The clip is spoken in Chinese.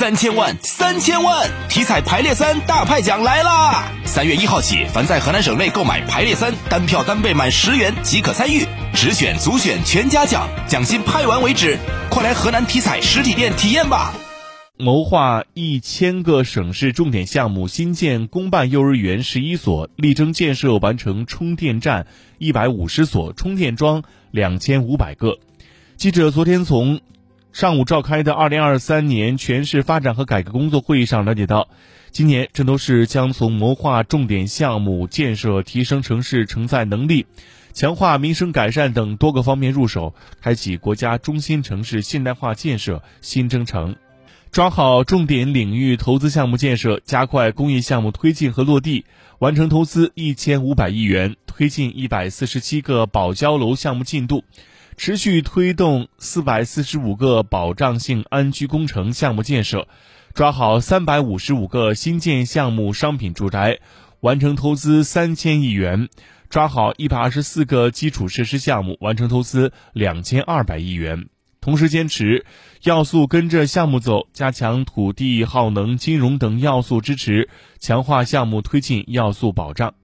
三千万，三千万！体彩排列三大派奖来啦！三月一号起，凡在河南省内购买排列三单票单倍满十元即可参与，直选、组选全家奖，奖金派完为止。快来河南体彩实体店体验吧！谋划一千个省市重点项目，新建公办幼儿园十一所，力争建设完成充电站一百五十所，充电桩两千五百个。记者昨天从上午召开的二零二三年全市发展和改革工作会议上了解到，今年郑州市将从谋划重点项目建设、提升城市承载能力、强化民生改善等多个方面入手，开启国家中心城市现代化建设新征程。抓好重点领域投资项目建设，加快公益项目推进和落地，完成投资一千五百亿元，推进一百四十七个保交楼项目进度，持续推动四百四十五个保障性安居工程项目建设，抓好三百五十五个新建项目商品住宅，完成投资三千亿元，抓好一百二十四个基础设施项目，完成投资两千二百亿元。同时坚持要素跟着项目走，加强土地、耗能、金融等要素支持，强化项目推进要素保障。